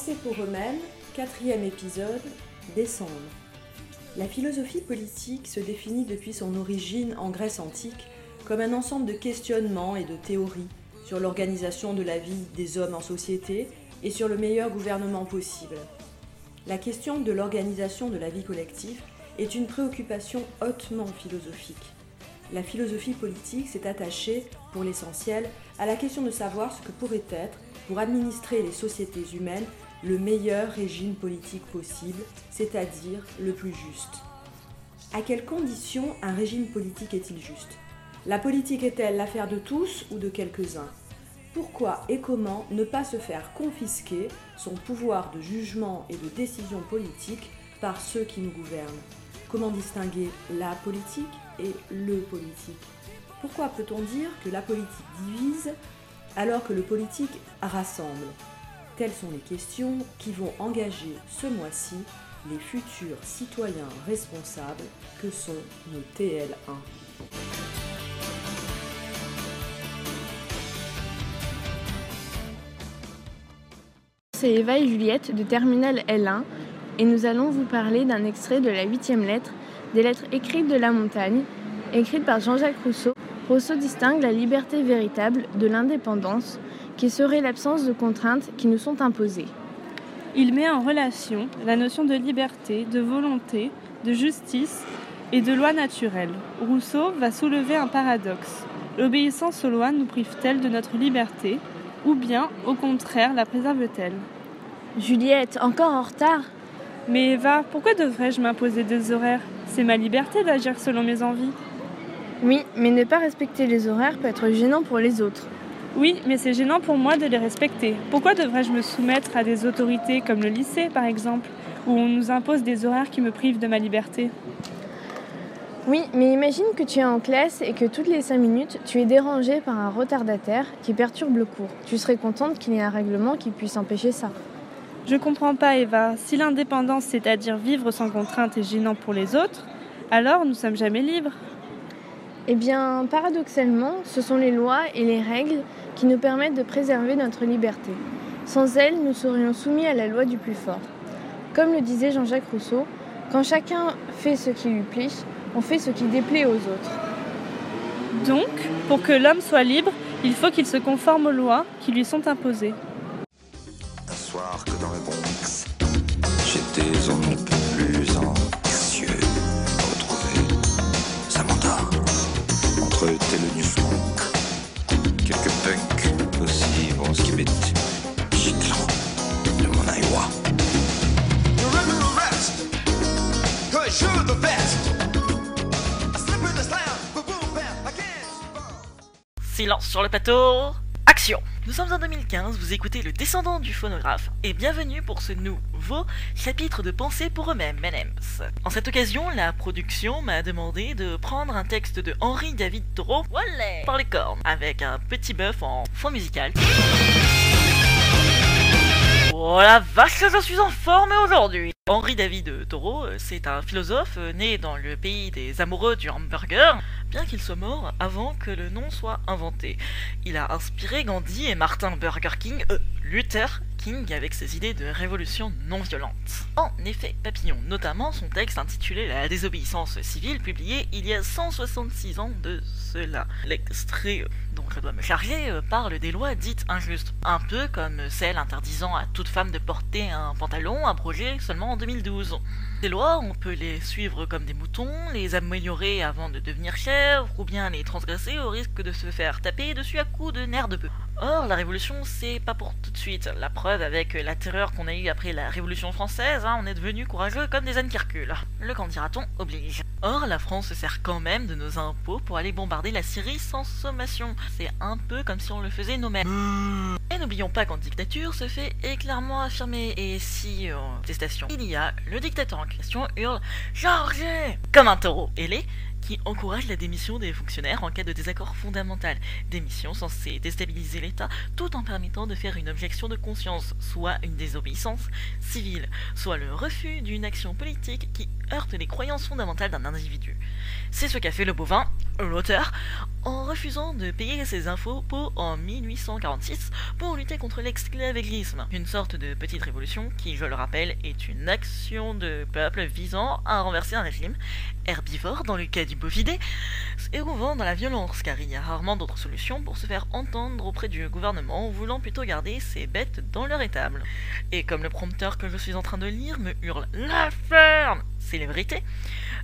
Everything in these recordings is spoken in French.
Pensez pour eux-mêmes, quatrième épisode, décembre. La philosophie politique se définit depuis son origine en Grèce antique comme un ensemble de questionnements et de théories sur l'organisation de la vie des hommes en société et sur le meilleur gouvernement possible. La question de l'organisation de la vie collective est une préoccupation hautement philosophique. La philosophie politique s'est attachée, pour l'essentiel, à la question de savoir ce que pourrait être, pour administrer les sociétés humaines, le meilleur régime politique possible, c'est-à-dire le plus juste. À quelles conditions un régime politique est-il juste? La politique est-elle l'affaire de tous ou de quelques-uns? Pourquoi et comment ne pas se faire confisquer son pouvoir de jugement et de décision politique par ceux qui nous gouvernent? Comment distinguer la politique et le politique? Pourquoi peut-on dire que la politique divise alors que le politique rassemble? Telles sont les questions qui vont engager ce mois-ci les futurs citoyens responsables que sont nos TL1. C'est Eva et Juliette de Terminal L1 et nous allons vous parler d'un extrait de la huitième lettre des lettres écrites de la montagne, écrites par Jean-Jacques Rousseau. Rousseau distingue la liberté véritable de l'indépendance, qui serait l'absence de contraintes qui nous sont imposées. Il met en relation la notion de liberté, de volonté, de justice et de loi naturelle. Rousseau va soulever un paradoxe. L'obéissance aux lois nous prive-t-elle de notre liberté ou bien, au contraire, la préserve-t-elle? Juliette, encore en retard Mais Eva, pourquoi devrais-je m'imposer des horaires? C'est ma liberté d'agir selon mes envies. Oui, mais ne pas respecter les horaires peut être gênant pour les autres. Oui, mais c'est gênant pour moi de les respecter. Pourquoi devrais-je me soumettre à des autorités comme le lycée, par exemple, où on nous impose des horaires qui me privent de ma liberté? Oui, mais imagine que tu es en classe et que toutes les cinq minutes, tu es dérangé par un retardataire qui perturbe le cours. Tu serais contente qu'il y ait un règlement qui puisse empêcher ça. Je comprends pas, Eva. Si l'indépendance, c'est-à-dire vivre sans contrainte, est gênant pour les autres, alors nous sommes jamais libres. Eh bien, paradoxalement, ce sont les lois et les règles qui nous permettent de préserver notre liberté. Sans elles, nous serions soumis à la loi du plus fort. Comme le disait Jean-Jacques Rousseau, quand chacun fait ce qui lui plaît, on fait ce qui déplaît aux autres. Donc, pour que l'homme soit libre, il faut qu'il se conforme aux lois qui lui sont imposées. Un soir que dans le Bronx, Silence sur le plateau. Action Nous sommes en 2015, vous écoutez le descendant du phonographe et bienvenue pour ce nouveau chapitre de Pensée pour eux-mêmes, M&M's. En cette occasion, la production m'a demandé de prendre un texte de Henri David Thoreau, par les cornes, avec un petit bœuf en fond musical. Oh la vache, je suis en forme aujourd'hui Henri David Thoreau, euh, c'est un philosophe euh, né dans le pays des amoureux du hamburger, bien qu'il soit mort avant que le nom soit inventé. Il a inspiré Gandhi et Martin Burger King, euh, Luther Avec ses idées de révolution non violente. En effet, Papillon, notamment son texte intitulé La désobéissance civile, publié il y a 166 ans de cela. L'extrait dont je dois me charger euh, parle des lois dites injustes, un peu comme celle interdisant à toute femme de porter un pantalon, abrogé seulement en 2012. Ces lois, on peut les suivre comme des moutons, les améliorer avant de devenir chèvres, ou bien les transgresser au risque de se faire taper dessus à coups de nerfs de bœuf. Or, la révolution, c'est pas pour tout de suite. La preuve avec la terreur qu'on a eue après la révolution française, hein, on est devenus courageux comme des ânes qui reculent. Le candidaton oblige. Or, la France se sert quand même de nos impôts pour aller bombarder la Syrie sans sommation. C'est un peu comme si on le faisait nous-mêmes. Et n'oublions pas qu'en dictature, ce fait est clairement affirmé. Et si, en contestation, il y a le dictateur en question hurle Chargez Comme un taureau ailé qui encourage la démission des fonctionnaires en cas de désaccord fondamental. Démission censée déstabiliser l'État tout en permettant de faire une objection de conscience, soit une désobéissance civile, soit le refus d'une action politique qui heurte les croyances fondamentales d'un individu. C'est ce qu'a fait le bovin, l'auteur, en refusant de payer ses impôts en 1846 pour lutter contre l'esclavagisme, une sorte de petite révolution qui, je le rappelle, est une action de peuple visant à renverser un régime herbivore dans le du bovidé, et dans la violence, car il y a rarement d'autres solutions pour se faire entendre auprès du gouvernement, voulant plutôt garder ses bêtes dans leur étable. Et comme le prompteur que je suis en train de lire me hurle La ferme vérité,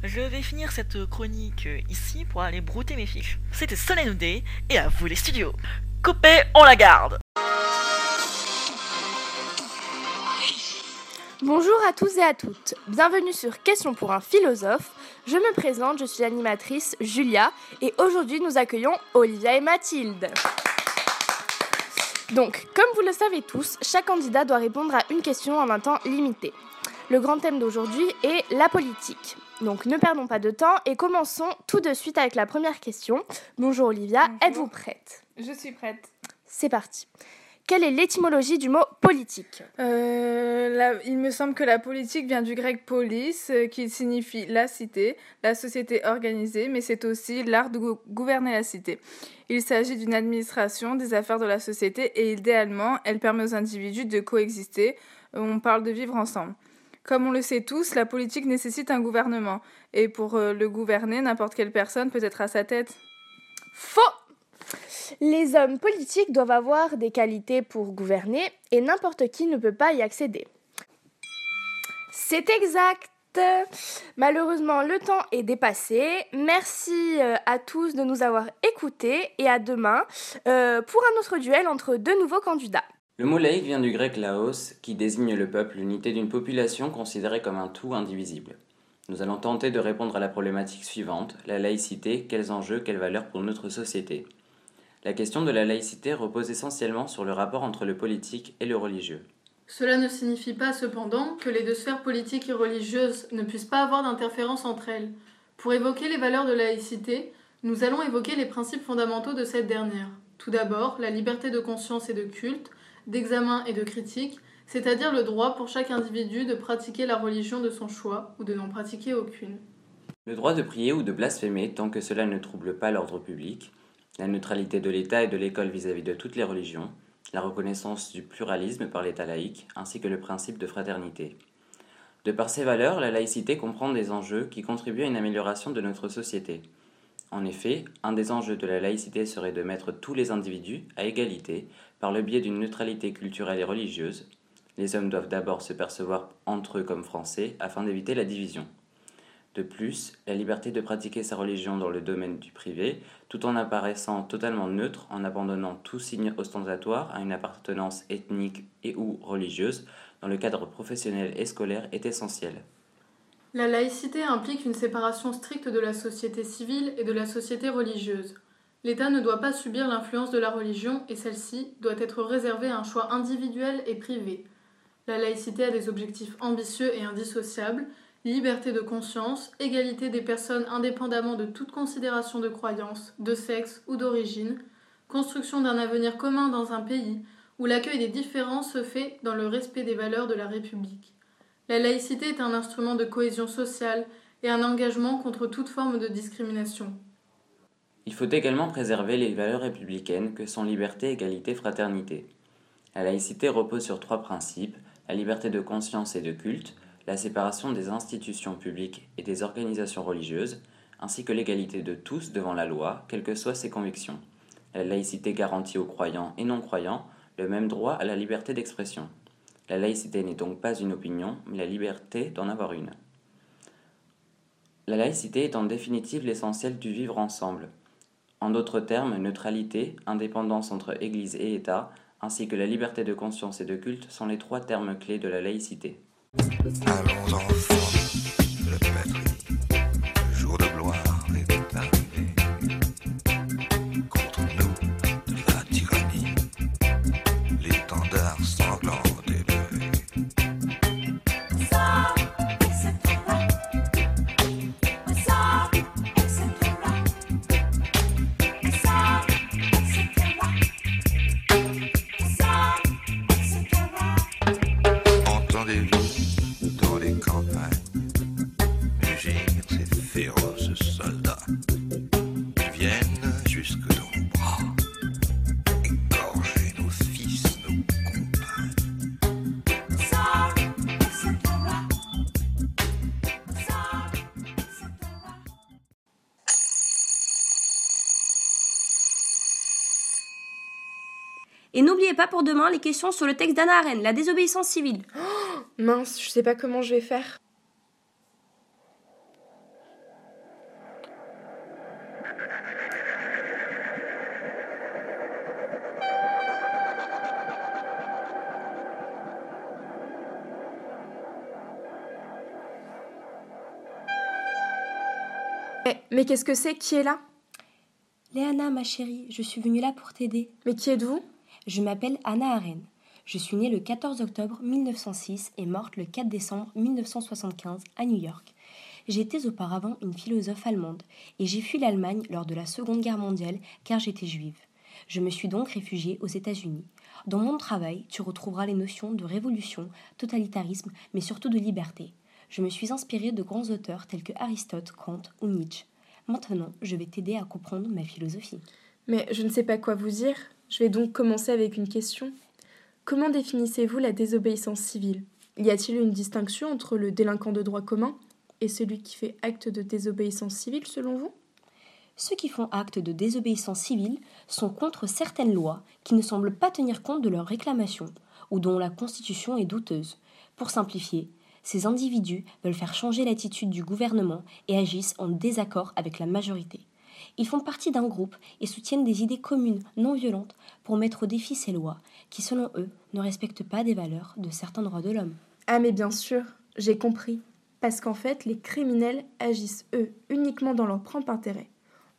je vais finir cette chronique ici pour aller brouter mes fiches. C'était Solène Oudé, et à vous les studios Coupé, on la garde Bonjour à tous et à toutes. Bienvenue sur Question pour un philosophe. Je me présente, je suis l'animatrice Julia et aujourd'hui nous accueillons Olivia et Mathilde. Donc, comme vous le savez tous, chaque candidat doit répondre à une question en un temps limité. Le grand thème d'aujourd'hui est la politique. Donc ne perdons pas de temps et commençons tout de suite avec la première question. Bonjour Olivia, êtes-vous prête? Je suis prête. C'est parti. Quelle est l'étymologie du mot politique? Euh, il me semble que la politique vient du grec polis, euh, qui signifie la cité, la société organisée, mais c'est aussi l'art de gou- gouverner la cité. Il s'agit d'une administration des affaires de la société et idéalement, elle permet aux individus de coexister. Euh, On parle de vivre ensemble. Comme on le sait tous, la politique nécessite un gouvernement. Et pour le gouverner, n'importe quelle personne peut être à sa tête. Faux Les hommes politiques doivent avoir des qualités pour gouverner et n'importe qui ne peut pas y accéder. C'est exact Malheureusement, le temps est dépassé. Merci euh, à tous de nous avoir écoutés et à demain euh, pour un autre duel entre deux nouveaux candidats. Le mot laïque vient du grec laos, qui désigne le peuple, l'unité d'une population considérée comme un tout indivisible. Nous allons tenter de répondre à la problématique suivante, la laïcité, quels enjeux, quelles valeurs pour notre société? La question de la laïcité repose essentiellement sur le rapport entre le politique et le religieux. Cela ne signifie pas cependant que les deux sphères politiques et religieuses ne puissent pas avoir d'interférence entre elles. Pour évoquer les valeurs de laïcité, nous allons évoquer les principes fondamentaux de cette dernière. Tout d'abord, la liberté de conscience et de culte, d'examen et de critique, c'est-à-dire le droit pour chaque individu de pratiquer la religion de son choix ou de n'en pratiquer aucune. Le droit de prier ou de blasphémer tant que cela ne trouble pas l'ordre public, la neutralité de l'État et de l'école vis-à-vis de toutes les religions, la reconnaissance du pluralisme par l'État laïque, ainsi que le principe de fraternité. De par ces valeurs, la laïcité comprend des enjeux qui contribuent à une amélioration de notre société. En effet, un des enjeux de la laïcité serait de mettre tous les individus à égalité par le biais d'une neutralité culturelle et religieuse. Les hommes doivent d'abord se percevoir entre eux comme français afin d'éviter la division. De plus, la liberté de pratiquer sa religion dans le domaine du privé, tout en apparaissant totalement neutre, en abandonnant tout signe ostentatoire à une appartenance ethnique et ou religieuse, dans le cadre professionnel et scolaire, est essentielle. La laïcité implique une séparation stricte de la société civile et de la société religieuse. L'État ne doit pas subir l'influence de la religion et celle-ci doit être réservée à un choix individuel et privé. La laïcité a des objectifs ambitieux et indissociables, liberté de conscience, égalité des personnes indépendamment de toute considération de croyance, de sexe ou d'origine, construction d'un avenir commun dans un pays où l'accueil des différences se fait dans le respect des valeurs de la République. La laïcité est un instrument de cohésion sociale et un engagement contre toute forme de discrimination. Il faut également préserver les valeurs républicaines que sont liberté, égalité, fraternité. La laïcité repose sur trois principes, la liberté de conscience et de culte, la séparation des institutions publiques et des organisations religieuses, ainsi que l'égalité de tous devant la loi, quelles que soient ses convictions. La laïcité garantit aux croyants et non-croyants le même droit à la liberté d'expression. La laïcité n'est donc pas une opinion, mais la liberté d'en avoir une. La laïcité est en définitive l'essentiel du vivre ensemble. En d'autres termes, neutralité, indépendance entre Église et État, ainsi que la liberté de conscience et de culte sont les trois termes clés de la laïcité. Allons enfants de la patrie, le jour de gloire est arrivé. Contre nous, de la tyrannie, l'étendard sanglant pas pour demain les questions sur le texte d'Anna Arendt, la désobéissance civile. Mince, je sais pas comment je vais faire. Mais, mais qu'est-ce que c'est Qui est là? Léana, ma chérie, je suis venue là pour t'aider. Mais qui êtes-vous? Je m'appelle Anna Arendt. Je suis née le 14 octobre 1906 et morte le 4 décembre 1975 à New York. J'étais auparavant une philosophe allemande et j'ai fui l'Allemagne lors de la Seconde Guerre mondiale car j'étais juive. Je me suis donc réfugiée aux États-Unis. Dans mon travail, tu retrouveras les notions de révolution, totalitarisme, mais surtout de liberté. Je me suis inspirée de grands auteurs tels que Aristote, Kant ou Nietzsche. Maintenant, je vais t'aider à comprendre ma philosophie. Mais je ne sais pas quoi vous dire. Je vais donc commencer avec une question. Comment définissez-vous la désobéissance civile? Y a-t-il une distinction entre le délinquant de droit commun et celui qui fait acte de désobéissance civile selon vous? Ceux qui font acte de désobéissance civile sont contre certaines lois qui ne semblent pas tenir compte de leurs réclamations ou dont la constitution est douteuse. Pour simplifier, ces individus veulent faire changer l'attitude du gouvernement et agissent en désaccord avec la majorité. Ils font partie d'un groupe et soutiennent des idées communes non violentes pour mettre au défi ces lois qui, selon eux, ne respectent pas des valeurs de certains droits de l'homme. Ah mais bien sûr, j'ai compris. Parce qu'en fait, les criminels agissent, eux, uniquement dans leur propre intérêt.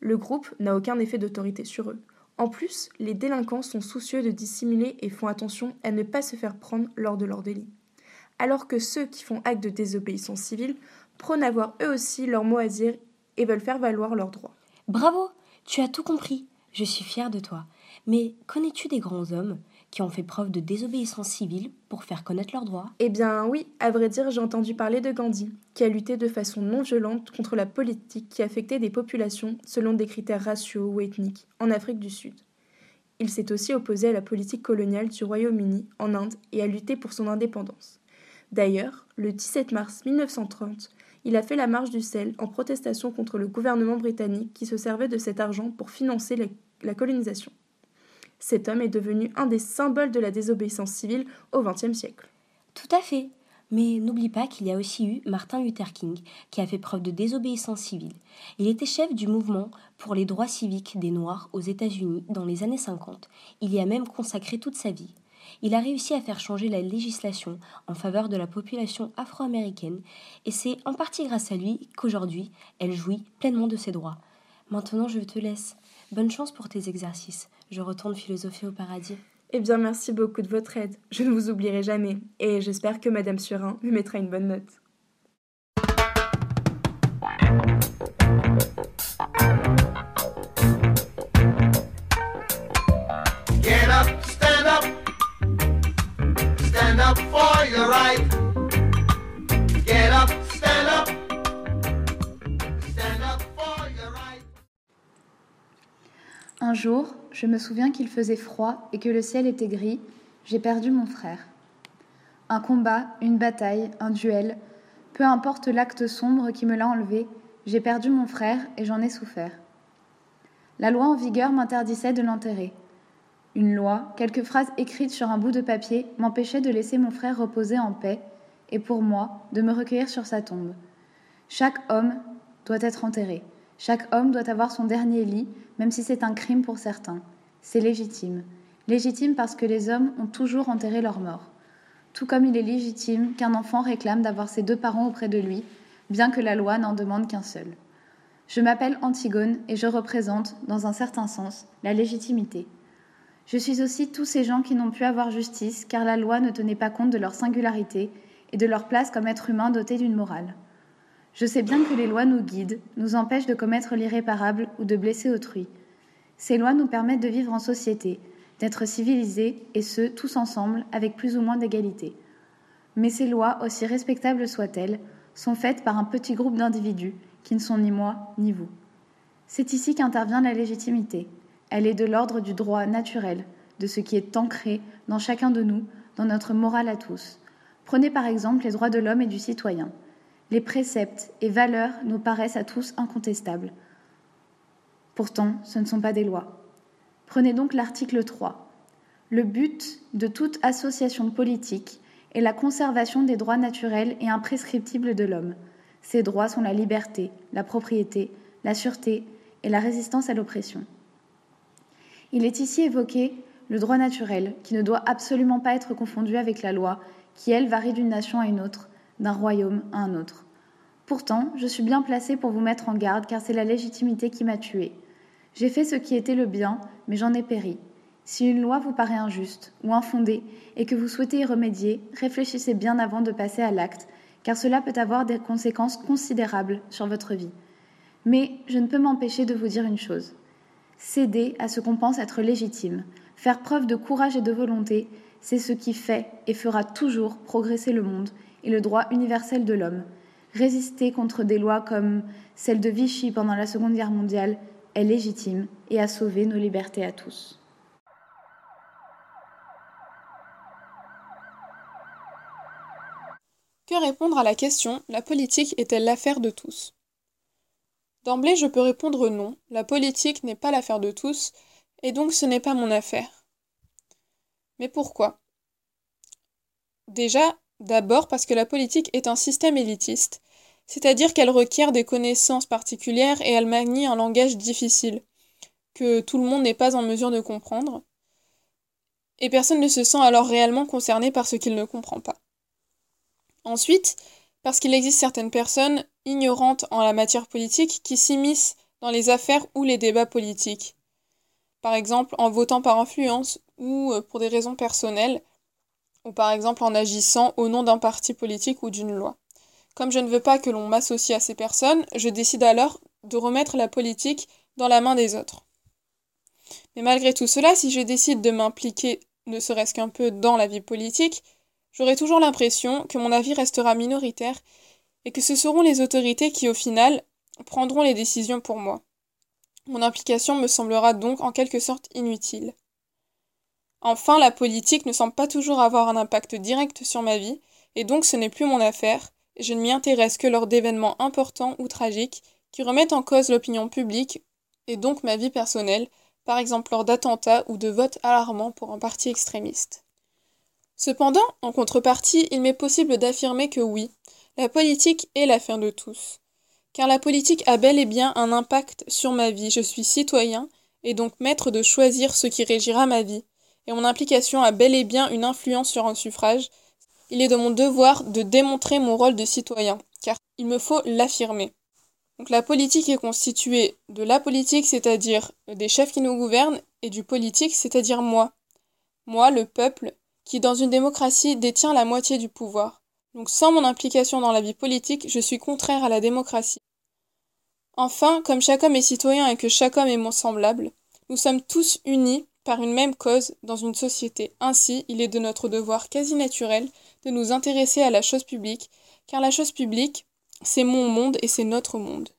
Le groupe n'a aucun effet d'autorité sur eux. En plus, les délinquants sont soucieux de dissimuler et font attention à ne pas se faire prendre lors de leur délit. Alors que ceux qui font acte de désobéissance civile prônent avoir eux aussi leur mot à dire et veulent faire valoir leurs droits. Bravo, tu as tout compris. Je suis fière de toi. Mais connais-tu des grands hommes qui ont fait preuve de désobéissance civile pour faire connaître leurs droits? Eh bien oui, à vrai dire, j'ai entendu parler de Gandhi, qui a lutté de façon non violente contre la politique qui affectait des populations selon des critères raciaux ou ethniques en Afrique du Sud. Il s'est aussi opposé à la politique coloniale du Royaume-Uni en Inde et a lutté pour son indépendance. D'ailleurs, le 17 mars 1930, il a fait la marche du sel en protestation contre le gouvernement britannique qui se servait de cet argent pour financer la, colonisation. Cet homme est devenu un des symboles de la désobéissance civile au XXe siècle. Tout à fait. Mais n'oublie pas qu'il y a aussi eu Martin Luther King, qui a fait preuve de désobéissance civile. Il était chef du mouvement pour les droits civiques des Noirs aux États-Unis dans les années 50. Il y a même consacré toute sa vie. Il a réussi à faire changer la législation en faveur de la population afro-américaine, et c'est en partie grâce à lui qu'aujourd'hui elle jouit pleinement de ses droits. Maintenant je te laisse. Bonne chance pour tes exercices. Je retourne philosopher au paradis. Eh bien, merci beaucoup de votre aide. Je ne vous oublierai jamais. Et j'espère que Madame Surin me mettra une bonne note. Un jour, je me souviens qu'il faisait froid et que le ciel était gris. J'ai perdu mon frère. Un combat, une bataille, un duel, peu importe l'acte sombre qui me l'a enlevé, j'ai perdu mon frère et j'en ai souffert. La loi en vigueur m'interdisait de l'enterrer. Une loi, quelques phrases écrites sur un bout de papier m'empêchaient de laisser mon frère reposer en paix et pour moi de me recueillir sur sa tombe. Chaque homme doit être enterré. Chaque homme doit avoir son dernier lit, même si c'est un crime pour certains. C'est légitime. Légitime parce que les hommes ont toujours enterré leurs morts. Tout comme il est légitime qu'un enfant réclame d'avoir ses deux parents auprès de lui, bien que la loi n'en demande qu'un seul. Je m'appelle Antigone et je représente, dans un certain sens, la légitimité. Je suis aussi tous ces gens qui n'ont pu avoir justice car la loi ne tenait pas compte de leur singularité et de leur place comme être humain doté d'une morale. Je sais bien que les lois nous guident, nous empêchent de commettre l'irréparable ou de blesser autrui. Ces lois nous permettent de vivre en société, d'être civilisés, et ce, tous ensemble, avec plus ou moins d'égalité. Mais ces lois, aussi respectables soient-elles, sont faites par un petit groupe d'individus qui ne sont ni moi ni vous. C'est ici qu'intervient la légitimité. Elle est de l'ordre du droit naturel, de ce qui est ancré dans chacun de nous, dans notre morale à tous. Prenez par exemple les droits de l'homme et du citoyen. Les préceptes et valeurs nous paraissent à tous incontestables. Pourtant, ce ne sont pas des lois. Prenez donc l'article 3. Le but de toute association politique est la conservation des droits naturels et imprescriptibles de l'homme. Ces droits sont la liberté, la propriété, la sûreté et la résistance à l'oppression. Il est ici évoqué le droit naturel, qui ne doit absolument pas être confondu avec la loi, qui, elle, varie d'une nation à une autre, d'un royaume à un autre. Pourtant, je suis bien placée pour vous mettre en garde, car c'est la légitimité qui m'a tuée. J'ai fait ce qui était le bien, mais j'en ai péri. Si une loi vous paraît injuste ou infondée et que vous souhaitez y remédier, réfléchissez bien avant de passer à l'acte, car cela peut avoir des conséquences considérables sur votre vie. Mais je ne peux m'empêcher de vous dire une chose. Céder à ce qu'on pense être légitime, faire preuve de courage et de volonté, c'est ce qui fait et fera toujours progresser le monde et le droit universel de l'homme. Résister contre des lois comme celle de Vichy pendant la Seconde Guerre mondiale est légitime et a sauvé nos libertés à tous. Que répondre à la question la politique est-elle l'affaire de tous? D'emblée, je peux répondre non, la politique n'est pas l'affaire de tous, et donc ce n'est pas mon affaire. Mais pourquoi? Déjà, d'abord parce que la politique est un système élitiste, c'est-à-dire qu'elle requiert des connaissances particulières et elle manie un langage difficile, que tout le monde n'est pas en mesure de comprendre, et personne ne se sent alors réellement concerné par ce qu'il ne comprend pas. Ensuite, parce qu'il existe certaines personnes ignorantes en la matière politique qui s'immiscent dans les affaires ou les débats politiques. Par exemple, en votant par influence ou euh, pour des raisons personnelles, ou par exemple en agissant au nom d'un parti politique ou d'une loi. Comme je ne veux pas que l'on m'associe à ces personnes, je décide alors de remettre la politique dans la main des autres. Mais malgré tout cela, si je décide de m'impliquer ne serait-ce qu'un peu dans la vie politique, j'aurai toujours l'impression que mon avis restera minoritaire et que ce seront les autorités qui, au final, prendront les décisions pour moi. Mon implication me semblera donc en quelque sorte inutile. Enfin, la politique ne semble pas toujours avoir un impact direct sur ma vie, et donc ce n'est plus mon affaire, et je ne m'y intéresse que lors d'événements importants ou tragiques qui remettent en cause l'opinion publique et donc ma vie personnelle, par exemple lors d'attentats ou de votes alarmants pour un parti extrémiste. Cependant, en contrepartie, il m'est possible d'affirmer que oui, la politique est l'affaire de tous. Car la politique a bel et bien un impact sur ma vie. Je suis citoyen et donc maître de choisir ce qui régira ma vie. Et mon implication a bel et bien une influence sur un suffrage. Il est de mon devoir de démontrer mon rôle de citoyen, car il me faut l'affirmer. Donc la politique est constituée de la politique, c'est-à-dire des chefs qui nous gouvernent, et du politique, c'est-à-dire moi. Moi, le peuple, qui dans une démocratie détient la moitié du pouvoir. Donc sans mon implication dans la vie politique, je suis contraire à la démocratie. Enfin, comme chaque homme est citoyen et que chaque homme est mon semblable, nous sommes tous unis par une même cause dans une société. Ainsi, il est de notre devoir quasi naturel de nous intéresser à la chose publique, car la chose publique, c'est mon monde et c'est notre monde.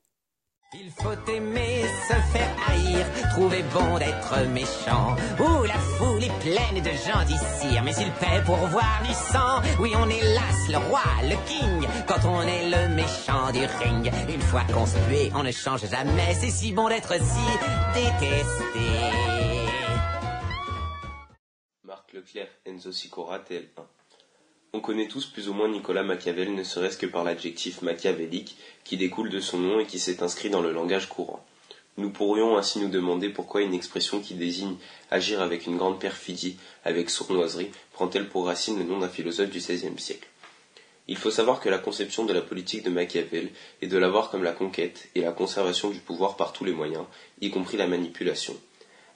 Il faut aimer se faire haïr, trouver bon d'être méchant. Ouh, la foule est pleine de gens d'ici, mais il paie pour voir du sang. Oui, on est l'as, le roi, le king, quand on est le méchant du ring. Une fois qu'on on ne change jamais, c'est si bon d'être si détesté. Marc Leclerc, Enzo Sicora, TL1. On connaît tous plus ou moins Nicolas Machiavel, ne serait-ce que par l'adjectif machiavélique qui découle de son nom et qui s'est inscrit dans le langage courant. Nous pourrions ainsi nous demander pourquoi une expression qui désigne agir avec une grande perfidie, avec sournoiserie, prend-elle pour racine le nom d'un philosophe du XVIe siècle? Il faut savoir que la conception de la politique de Machiavel est de la voir comme la conquête et la conservation du pouvoir par tous les moyens, y compris la manipulation.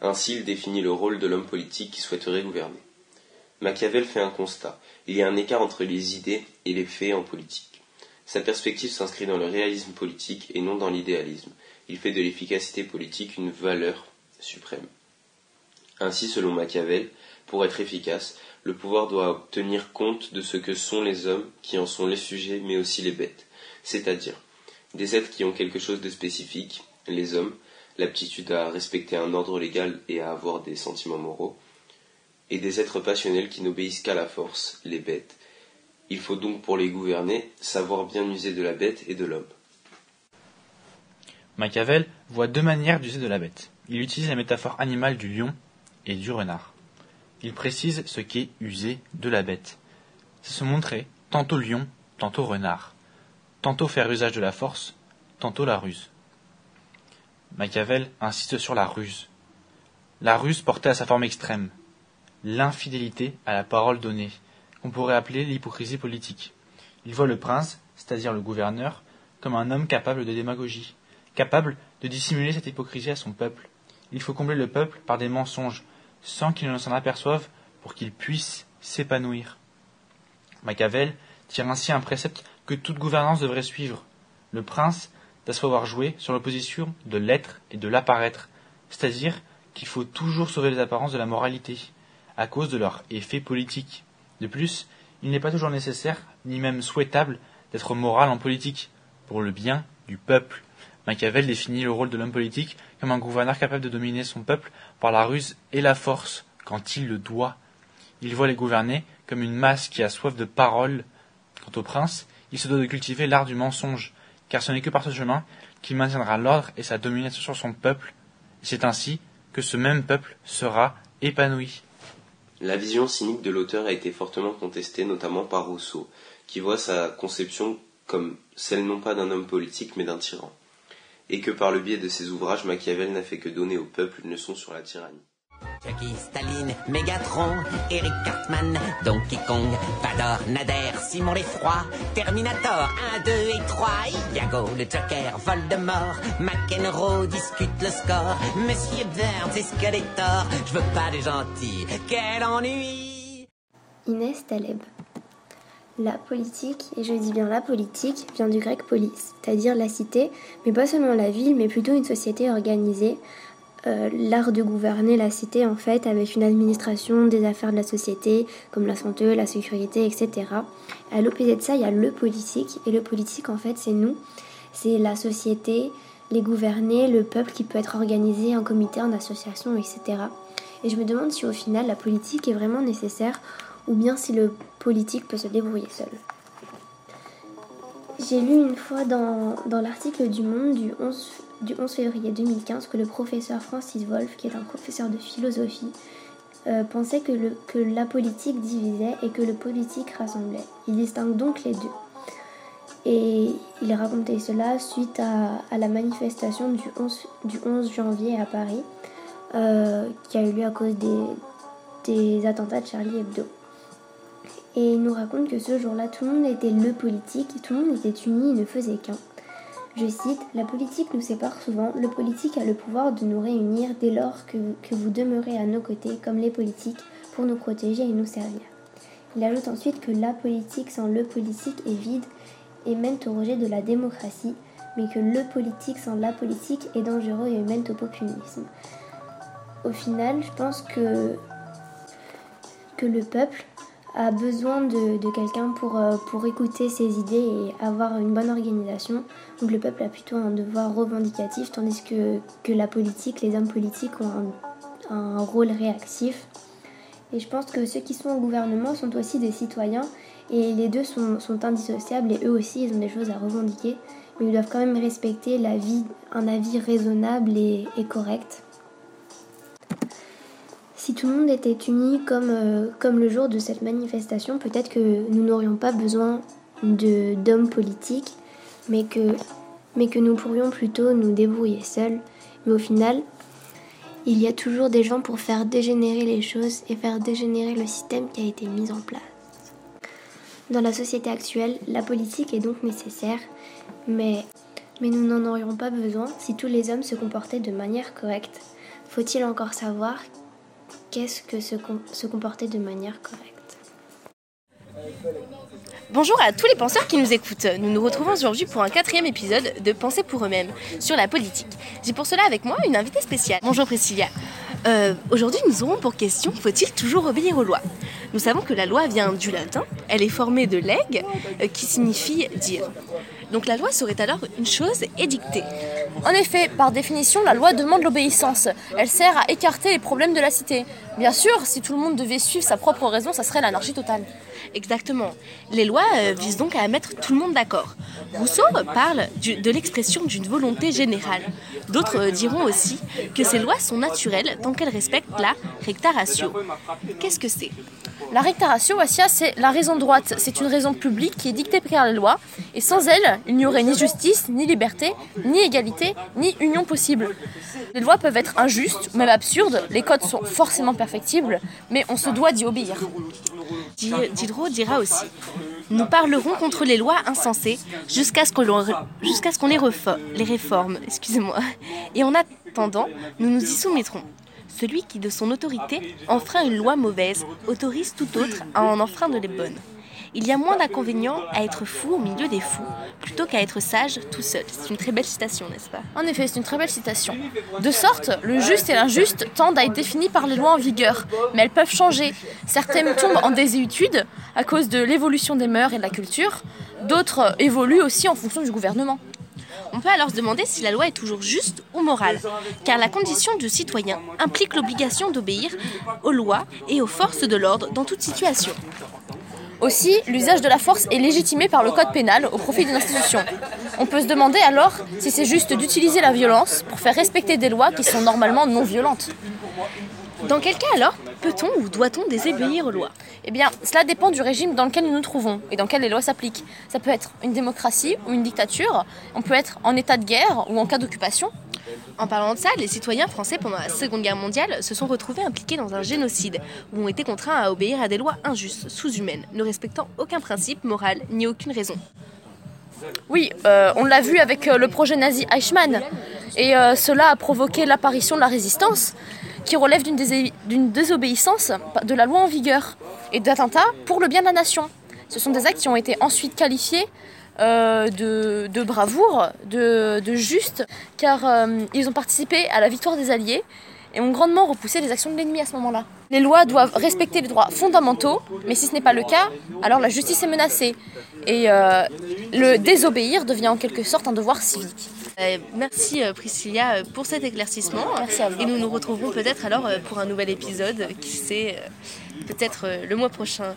Ainsi, il définit le rôle de l'homme politique qui souhaiterait gouverner. Machiavel fait un constat. Il y a un écart entre les idées et les faits en politique. Sa perspective s'inscrit dans le réalisme politique et non dans l'idéalisme. Il fait de l'efficacité politique une valeur suprême. Ainsi, selon Machiavel, pour être efficace, le pouvoir doit tenir compte de ce que sont les hommes qui en sont les sujets, mais aussi les bêtes, c'est-à-dire des êtres qui ont quelque chose de spécifique, les hommes, l'aptitude à respecter un ordre légal et à avoir des sentiments moraux, et des êtres passionnels qui n'obéissent qu'à la force, les bêtes. Il faut donc pour les gouverner savoir bien user de la bête et de l'homme. Machiavel voit deux manières d'user de la bête. Il utilise la métaphore animale du lion et du renard. il précise ce qu'est user de la bête. C'est se montrer tantôt lion, tantôt renard, tantôt faire usage de la force, tantôt la ruse. Machiavel insiste sur la ruse. La ruse portée à sa forme extrême, l'infidélité à la parole donnée, qu'on pourrait appeler l'hypocrisie politique. Il voit le prince, c'est-à-dire le gouverneur, comme un homme capable de démagogie, capable de dissimuler cette hypocrisie à son peuple. Il faut combler le peuple par des mensonges, sans qu'il ne s'en aperçoive, pour qu'il puisse s'épanouir. Machiavel tire ainsi un précepte que toute gouvernance devrait suivre. Le prince doit savoir jouer sur l'opposition de l'être et de l'apparaître, c'est-à-dire qu'il faut toujours sauver les apparences de la moralité, à cause de leur effet politique. De plus, il n'est pas toujours nécessaire, ni même souhaitable, d'être moral en politique, pour le bien du peuple. Machiavel définit le rôle de l'homme politique comme un gouverneur capable de dominer son peuple par la ruse et la force, quand il le doit. Il voit les gouvernés comme une masse qui a soif de parole. Quant au prince, il se doit de cultiver l'art du mensonge, car ce n'est que par ce chemin qu'il maintiendra l'ordre et sa domination sur son peuple, c'est ainsi que ce même peuple sera épanoui. La vision cynique de l'auteur a été fortement contestée, notamment par Rousseau, qui voit sa conception comme celle non pas d'un homme politique mais d'un tyran, et que par le biais de ses ouvrages, Machiavel n'a fait que donner au peuple une leçon sur la tyrannie. Chucky, Staline, Megatron, Eric Cartman, Donkey Kong, Vador, Nader, Simon l'Effroi, Terminator, 1, 2 et 3, Iago, le Joker, Voldemort, McEnroe discute le score, Monsieur Burns et Skeletor, je veux pas de gentils, quel ennui Inès Taleb. La politique, et je dis bien la politique, vient du grec polis, c'est-à-dire la cité, mais pas seulement la ville, mais plutôt une société organisée euh, l'art de gouverner la cité en fait avec une administration des affaires de la société comme la santé, la sécurité, etc. À l'opposé de ça, il y a le politique et le politique en fait c'est nous, c'est la société, les gouvernés, le peuple qui peut être organisé en comité, en association, etc. Et je me demande si au final la politique est vraiment nécessaire ou bien si le politique peut se débrouiller seul. J'ai lu une fois dans, dans l'article du Monde du 11, du 11 février 2015 que le professeur Francis Wolff, qui est un professeur de philosophie, euh, pensait que, la politique divisait et que le politique rassemblait. Il distingue donc les deux. Et il racontait cela suite à, la manifestation du 11, du 11, janvier à Paris, euh, qui a eu lieu à cause des, des attentats de Charlie Hebdo. Et il nous raconte que ce jour-là, tout le monde était le politique, tout le monde était uni, il ne faisait qu'un. Je cite, La politique nous sépare souvent, le politique a le pouvoir de nous réunir dès lors que, vous demeurez à nos côtés, comme les politiques, pour nous protéger et nous servir. Il ajoute ensuite que la politique sans le politique est vide et mène au rejet de la démocratie, mais que le politique sans la politique est dangereux et mène au populisme. Au final, je pense que le peuple a besoin de, quelqu'un pour, euh, pour écouter ses idées et avoir une bonne organisation. Donc le peuple a plutôt un devoir revendicatif, tandis que, que la politique, les hommes politiques ont un, rôle réactif. Et je pense que ceux qui sont au gouvernement sont aussi des citoyens et les deux sont, sont indissociables et eux aussi ils ont des choses à revendiquer. Mais ils doivent quand même respecter la vie, un avis raisonnable et correct. Si tout le monde était uni comme, euh, comme le jour de cette manifestation, peut-être que nous n'aurions pas besoin d'hommes politiques, mais que, mais que nous pourrions plutôt nous débrouiller seuls. Mais au final, il y a toujours des gens pour faire dégénérer les choses et faire dégénérer le système qui a été mis en place. Dans la société actuelle, la politique est donc nécessaire, mais, mais nous n'en aurions pas besoin si tous les hommes se comportaient de manière correcte. Faut-il encore savoir qu'est-ce que se, com se comporter de manière correcte Bonjour à tous les penseurs qui nous écoutent. Nous nous retrouvons aujourd'hui pour un quatrième épisode de Penser pour eux-mêmes sur la politique. J'ai pour cela avec moi une invitée spéciale. Bonjour Priscilla. Euh, aujourd'hui, nous aurons pour question faut-il toujours obéir aux lois? Nous savons que la loi vient du latin. Elle est formée de leg, euh, qui signifie dire. Donc la loi serait alors une chose édictée. En effet, par définition, la loi demande l'obéissance. Elle sert à écarter les problèmes de la cité. Bien sûr, si tout le monde devait suivre sa propre raison, ça serait l'anarchie totale. Exactement. Les lois euh, visent donc à mettre tout le monde d'accord. Rousseau parle du- de l'expression d'une volonté générale. D'autres euh, diront aussi que ces lois sont naturelles tant qu'elles respectent la recta ratio. Qu'est-ce que c'est? La recta ratio, c'est la raison droite. C'est une raison publique qui est dictée par les lois. Et sans elle, il n'y aurait ni justice, ni liberté, ni égalité, ni union possible. Les lois peuvent être injustes même absurdes. Les codes sont forcément perfectibles, mais on se doit d'y obéir. Di- Diderot dira aussi Nous parlerons contre les lois insensées jusqu'à ce qu'on les, les réforme. Excusez-moi. Et en attendant, nous nous y soumettrons. Celui qui, de son autorité, enfreint une loi mauvaise, autorise tout autre à en enfreindre les bonnes. Il y a moins d'inconvénients à être fou au milieu des fous plutôt qu'à être sage tout seul. C'est une très belle citation, n'est-ce pas? En effet, c'est une très belle citation. De sorte, le juste et l'injuste tendent à être définis par les lois en vigueur, mais elles peuvent changer. Certaines tombent en désuétude à cause de l'évolution des mœurs et de la culture, d'autres évoluent aussi en fonction du gouvernement. On peut alors se demander si la loi est toujours juste ou morale, car la condition du citoyen implique l'obligation d'obéir aux lois et aux forces de l'ordre dans toute situation. Aussi, l'usage de la force est légitimé par le code pénal au profit d'une institution. On peut se demander alors si c'est juste d'utiliser la violence pour faire respecter des lois qui sont normalement non violentes. Dans quel cas alors peut-on ou doit-on désobéir aux lois Eh bien, cela dépend du régime dans lequel nous nous trouvons et dans lequel les lois s'appliquent. Ça peut être une démocratie ou une dictature, on peut être en état de guerre ou en cas d'occupation. En parlant de ça, les citoyens français pendant la Seconde Guerre mondiale se sont retrouvés impliqués dans un génocide, où ont été contraints à obéir à des lois injustes, sous-humaines, ne respectant aucun principe moral ni aucune raison. Oui, euh, on l'a vu avec euh, le projet nazi Eichmann. Et euh, cela a provoqué l'apparition de la résistance, qui relève d'une désobéissance de la loi en vigueur et d'attentats pour le bien de la nation. Ce sont des actes qui ont été ensuite qualifiés euh, de, bravoure, de, de juste, car euh, ils ont participé à la victoire des Alliés et ont grandement repoussé les actions de l'ennemi à ce moment-là. Les lois doivent respecter les droits fondamentaux, mais si ce n'est pas le cas, alors la justice est menacée. Et euh, le désobéir devient en quelque sorte un devoir civique. Euh, merci euh, Priscilla euh, pour cet éclaircissement. Merci à vous. Et nous nous retrouverons peut-être alors pour un nouvel épisode, qui sait, peut-être le mois prochain.